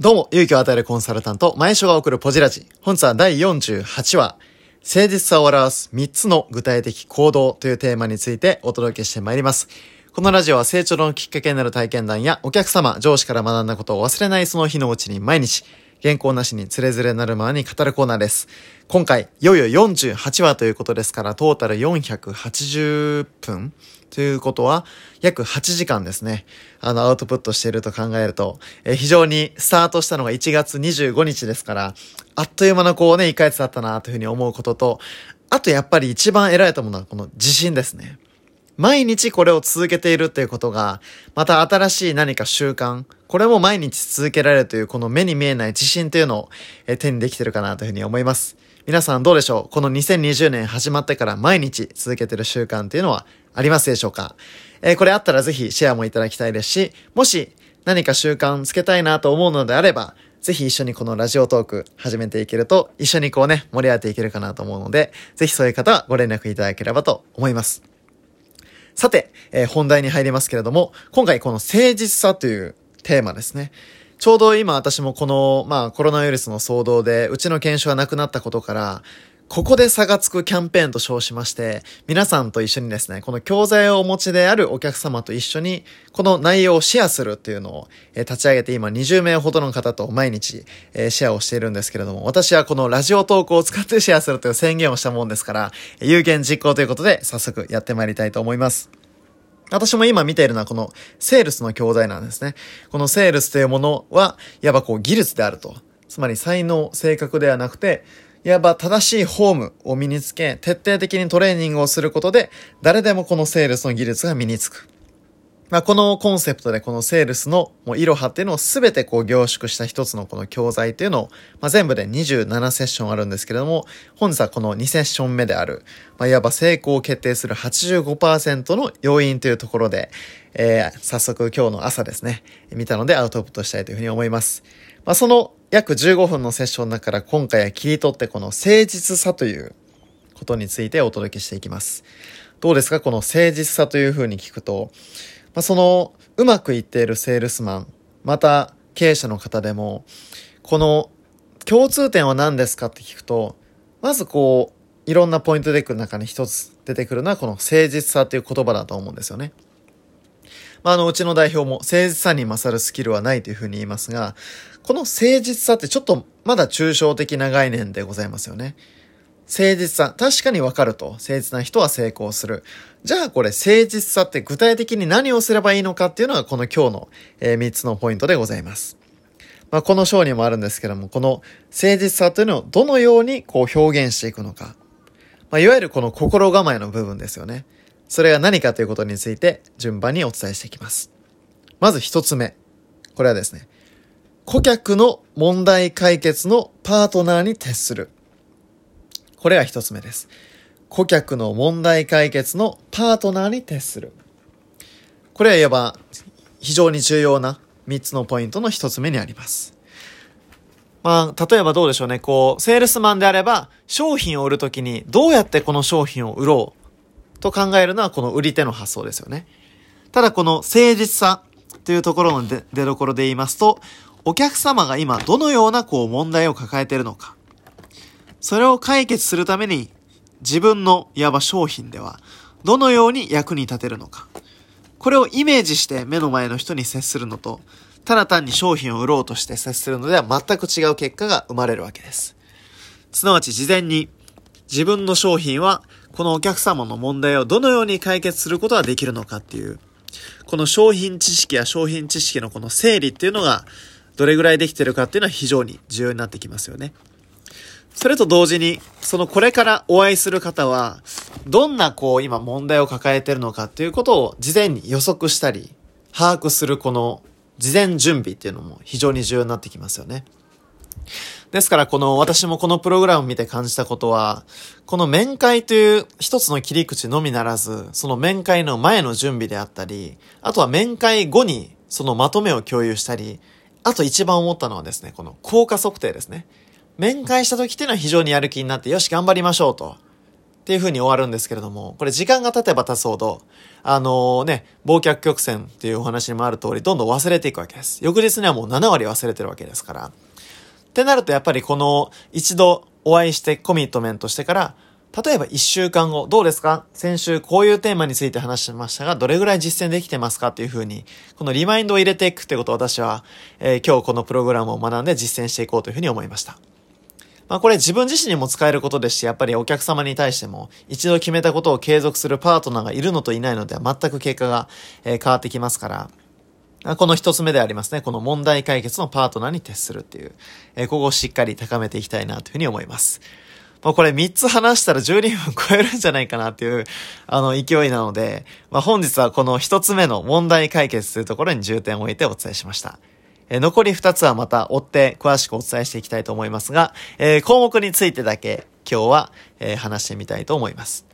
どうも、勇気を与えるコンサルタント、前所が送るポジラジ。本日は第48話、誠実さを表す3つの具体的行動というテーマについてお届けしてまいります。このラジオは成長のきっかけになる体験談やお客様、上司から学んだことを忘れないその日のうちに毎日、原稿なしにつれづれなるままに語るコーナーです。今回、いよいよ48話ということですから、トータル480分ということは、約8時間ですね。あの、アウトプットしていると考えると、えー、非常にスタートしたのが1月25日ですから、あっという間のこうね、1ヶ月だったなというふうに思うことと、あとやっぱり一番偉いと思うのはこの自信ですね。毎日これを続けているっていうことが、また新しい何か習慣、これも毎日続けられるというこの目に見えない自信というのを手にできてるかなというふうに思います。皆さんどうでしょう？この2020年始まってから毎日続けてる習慣っていうのはありますでしょうか？えー、これあったらぜひシェアもいただきたいですし、もし何か習慣つけたいなと思うのであれば、ぜひ一緒にこのラジオトーク始めていけると、一緒にこうね、盛り上がっていけるかなと思うので、ぜひそういう方はご連絡いただければと思います。さて、えー、本題に入りますけれども、今回この誠実さというテーマですね。ちょうど今私もこの、まあコロナウイルスの騒動で、うちの研修がなくなったことから、ここで差がつくキャンペーンと称しまして、皆さんと一緒にですね、この教材をお持ちであるお客様と一緒に、この内容をシェアするっていうのを、え立ち上げて今20名ほどの方と毎日、えシェアをしているんですけれども、私はこのラジオ投稿を使ってシェアするという宣言をしたもんですから、有言実行ということで早速やってまいりたいと思います。私も今見ているのはこのセールスの教材なんですね。このセールスというものは、いわばこう技術であると。つまり才能、性格ではなくて、いわば正しいフォームを身につけ、徹底的にトレーニングをすることで、誰でもこのセールスの技術が身につく。まあ、このコンセプトでこのセールスのもうイロハっていうのをすべてこう凝縮した一つのこの教材っていうのを、まあ、全部で27セッションあるんですけれども、本日はこの2セッション目である、まあ、いわば成功を決定する85%の要因というところで、えー、早速今日の朝ですね、見たのでアウトプットしたいというふうに思います。まあ、その約15分のセッションの中から今回は切り取ってこの誠実さということについてお届けしていきます。どうですか？この誠実さというふうに聞くと、まあ、そのうまくいっているセールスマン、また経営者の方でも、この共通点は何ですかって聞くと、まずこう、いろんなポイントでくる中に一つ出てくるのはこの誠実さという言葉だと思うんですよね。まあ、あの、うちの代表も誠実さに勝るスキルはないというふうに言いますが、この誠実さってちょっとまだ抽象的な概念でございますよね。誠実さ、確かにわかると。誠実な人は成功する。じゃあこれ誠実さって具体的に何をすればいいのかっていうのがこの今日の、えー、3つのポイントでございます。まあ、この章にもあるんですけども、この誠実さというのをどのようにこう表現していくのか。まあ、いわゆるこの心構えの部分ですよね。それが何かということについて順番にお伝えしていきます。まず一つ目。これはですね、顧客の問題解決のパートナーに徹する。これが一つ目です。顧客の問題解決のパートナーに徹する。これはいわば非常に重要な三つのポイントの一つ目にあります。まあ、例えばどうでしょうね。こう、セールスマンであれば、商品を売るときにどうやってこの商品を売ろうと考えるのはこの売り手の発想ですよね。ただこの誠実さというところの出どころで言いますと、お客様が今どのようなこう問題を抱えているのか。それを解決するために自分のいわば商品ではどのように役に立てるのか。これをイメージして目の前の人に接するのと、ただ単に商品を売ろうとして接するのでは全く違う結果が生まれるわけです。すなわち事前に自分の商品はこのお客様の問題をどのように解決することができるのかっていう、この商品知識や商品知識のこの整理っていうのが、どれぐらいできてるかっていうのは非常に重要になってきますよね。それと同時に、そのこれからお会いする方は、どんなこう今問題を抱えてるのかっていうことを事前に予測したり、把握するこの事前準備っていうのも非常に重要になってきますよね。ですからこの私もこのプログラムを見て感じたことは、この面会という一つの切り口のみならず、その面会の前の準備であったり、あとは面会後にそのまとめを共有したり、あと一番思ったのはですね、この効果測定ですね。面会した時っていうのは非常にやる気になって、よし、頑張りましょうと。っていう風に終わるんですけれども、これ時間が経てば経つほど、あのー、ね、忘却曲線っていうお話にもある通り、どんどん忘れていくわけです。翌日にはもう7割忘れてるわけですから。ってなるとやっぱりこの一度お会いしてコミットメントしてから、例えば1週間後、どうですか？先週こういうテーマについて話しましたが、どれぐらい実践できてますかっていうふうに、このリマインドを入れていくってことを私は、えー、今日このプログラムを学んで実践していこうというふうに思いました。まあこれ自分自身にも使えることですし、やっぱりお客様に対しても、一度決めたことを継続するパートナーがいるのといないのでは全く結果が、え変わってきますから、この一つ目でありますね。この問題解決のパートナーに徹するっていう、えここをしっかり高めていきたいなというふうに思います。まあ、これ3つ話したら12分超えるんじゃないかなっていう、あの、勢いなので、まあ、本日はこの1つ目の問題解決というところに重点を置いてお伝えしました。え残り2つはまた追って詳しくお伝えしていきたいと思いますが、えー、項目についてだけ今日は、えー、話してみたいと思います。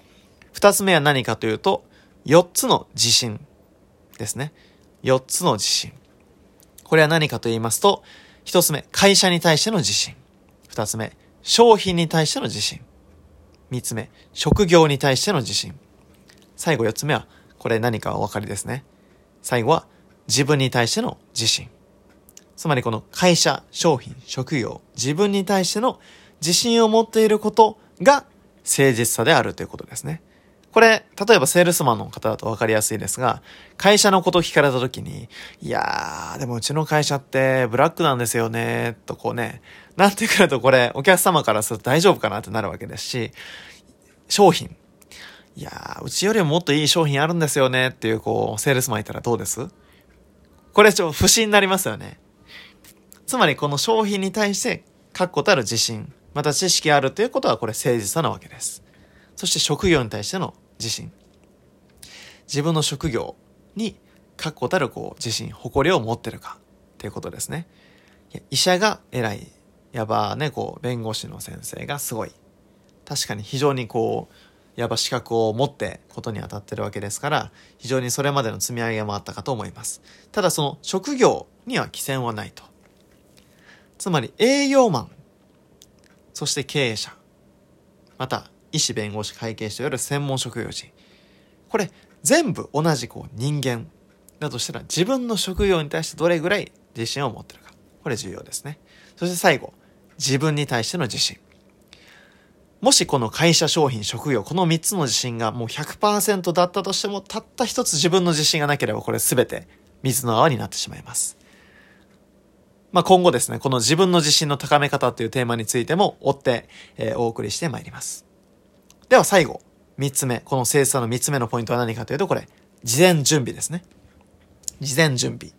2つ目は何かというと、4つの自信ですね。4つの自信。これは何かと言いますと、1つ目、会社に対しての自信。2つ目、商品に対しての自信。3つ目、職業に対しての自信。最後4つ目は、これ何かお分かりですね。最後は、自分に対しての自信。つまりこの会社、商品、職業、自分に対しての自信を持っていることが誠実さであるということですね。これ、例えばセールスマンの方だと分かりやすいですが、会社のことを聞かれた時に、いやー、でもうちの会社ってブラックなんですよね、とこうね、なってくるとこれ、お客様からすると大丈夫かなってなるわけですし、商品。いやー、うちよりももっといい商品あるんですよねっていう、こう、セールスマンいたらどうです？これちょっと不審になりますよね。つまりこの商品に対して確固たる自信、また知識あるということはこれ誠実さなわけです。そして職業に対しての自信。自分の職業に確固たるこう自信、誇りを持ってるかっていうことですね。医者が偉い。やばね、こう、弁護士の先生がすごい。確かに非常にこう、やば資格を持ってことに当たってるわけですから、非常にそれまでの積み上げもあったかと思います。ただその職業には規制はないと。つまり営業マン、そして経営者、また医師、弁護士、会計士といわれる専門職業人。これ全部同じこう人間だとしたら自分の職業に対してどれぐらい自信を持ってるか。これ重要ですね。そして最後、自分に対しての自信。もしこの会社、商品、職業、この3つの自信がもう100%だったとしても、たった一つ自分の自信がなければこれ全て水の泡になってしまいます。まあ、今後ですね、この自分の自信の高め方というテーマについても追って、えー、お送りしてまいります。では最後、三つ目、この精査の三つ目のポイントは何かというと、これ、事前準備ですね。事前準備。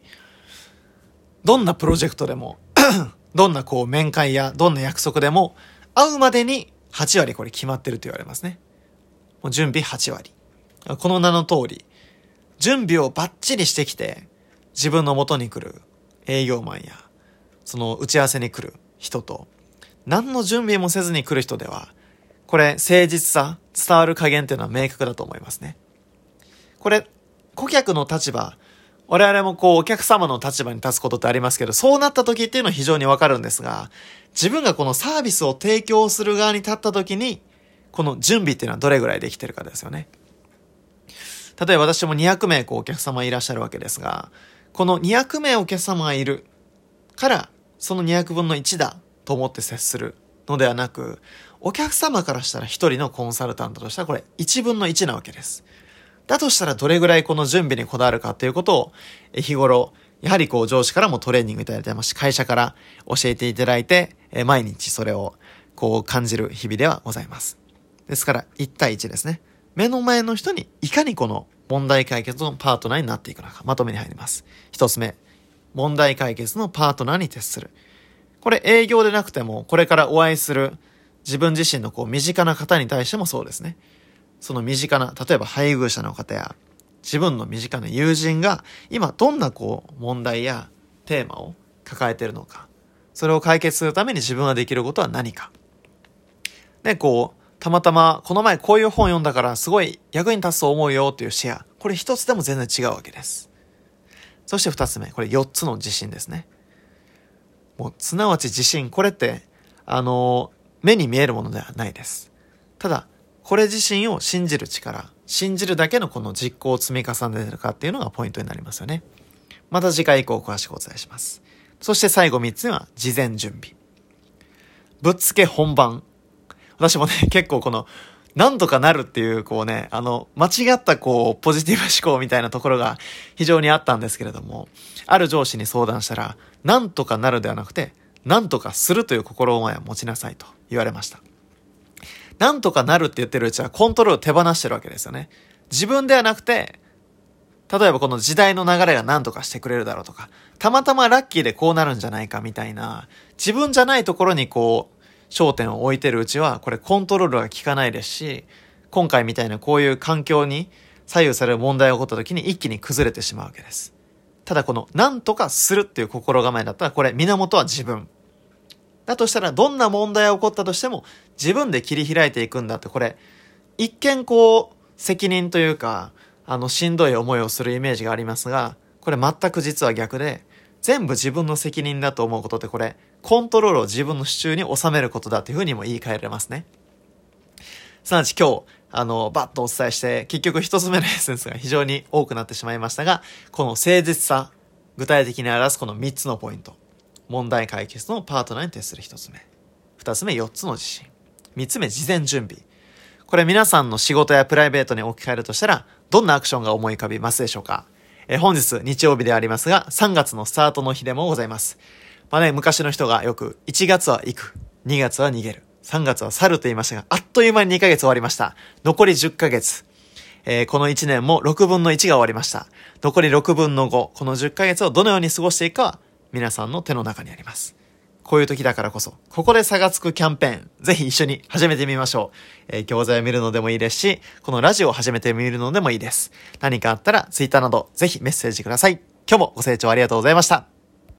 どんなプロジェクトでも どんなこう面会やどんな約束でも、会うまでに8割これ決まってると言われますね。もう準備8割。この名の通り、準備をバッチリしてきて、自分の元に来る営業マンやその打ち合わせに来る人と、何の準備もせずに来る人では、これ、誠実さ、伝わる加減っていうのは明確だと思いますね。これ、顧客の立場、我々もこう、お客様の立場に立つことってありますけど、そうなった時っていうのは非常にわかるんですが、自分がこのサービスを提供する側に立った時に、この準備っていうのはどれぐらいできてるかですよね。例えば私も200名こうお客様いらっしゃるわけですが、この200名お客様がいるからその200分の1だと思って接するのではなく、お客様からしたら1人のコンサルタントとしたらこれ1分の1なわけです。だとしたらどれぐらいこの準備にこだわるかということを日頃、やはりこう上司からもトレーニングいただいてますし、会社から教えていただいて、毎日それをこう感じる日々ではございます。ですから1対1ですね。目の前の人にいかにこの問題解決のパートナーになっていくのか、まとめに入ります。一つ目、問題解決のパートナーに徹する。これ営業でなくても、これからお会いする自分自身のこう身近な方に対してもそうですね。その身近な、例えば配偶者の方や、自分の身近な友人が今どんなこう問題やテーマを抱えているのか。それを解決するために自分ができることは何か。で、こう、たまたまこの前こういう本読んだからすごい役に立つと思うよっていうシェア。これ一つでも全然違うわけです。そして二つ目、これ四つの自信ですね。もう、すなわち自信、これって、あの、目に見えるものではないです。ただ、これ自身を信じる力、信じるだけのこの実行を積み重ねるかっていうのがポイントになりますよね。また次回以降詳しくお伝えします。そして最後3つ目は事前準備。ぶっつけ本番。私もね、結構この、なんとかなるっていう、こうね、あの、間違ったこう、ポジティブ思考みたいなところが非常にあったんですけれども、ある上司に相談したら、なんとかなるではなくて、なんとかするという心構えを持ちなさいと言われました。なんとかなるって言ってるうちはコントロール手放してるわけですよね。自分ではなくて、例えばこの時代の流れが何とかしてくれるだろうとか、たまたまラッキーでこうなるんじゃないかみたいな、自分じゃないところにこう、焦点を置いてるうちは、これコントロールが効かないですし、今回みたいなこういう環境に左右される問題が起こった時に一気に崩れてしまうわけです。ただこの、何とかするっていう心構えだったら、これ、源は自分。だとしたら、どんな問題が起こったとしても、自分で切り開いていくんだって、これ、一見こう、責任というか、あの、しんどい思いをするイメージがありますが、これ全く実は逆で、全部自分の責任だと思うことってこれ、コントロールを自分の手中に収めることだというふうにも言い換えられますね。すなわち今日、あの、バッとお伝えして、結局一つ目のエッセンスが非常に多くなってしまいましたが、この誠実さ、具体的に表すこの3つのポイント。問題解決のパートナーに徹する1つ目。2つ目、4つの自信。3つ目、事前準備。これ皆さんの仕事やプライベートに置き換えるとしたら、どんなアクションが思い浮かびますでしょうか？え本日日曜日でありますが、3月のスタートの日でもございます。まあね、昔の人がよく、1月は行く、2月は逃げる、3月は去ると言いましたが、あっという間に2ヶ月終わりました。残り10ヶ月。えー、この1年も6分の1が終わりました。残り6分の5、この10ヶ月をどのように過ごしていくかは、皆さんの手の中にあります。こういう時だからこそ、ここで差がつくキャンペーン、ぜひ一緒に始めてみましょう。えー、教材を見るのでもいいですし、このラジオを始めてみるのでもいいです。何かあったら、ツイッターなど、ぜひメッセージください。今日もご清聴ありがとうございました。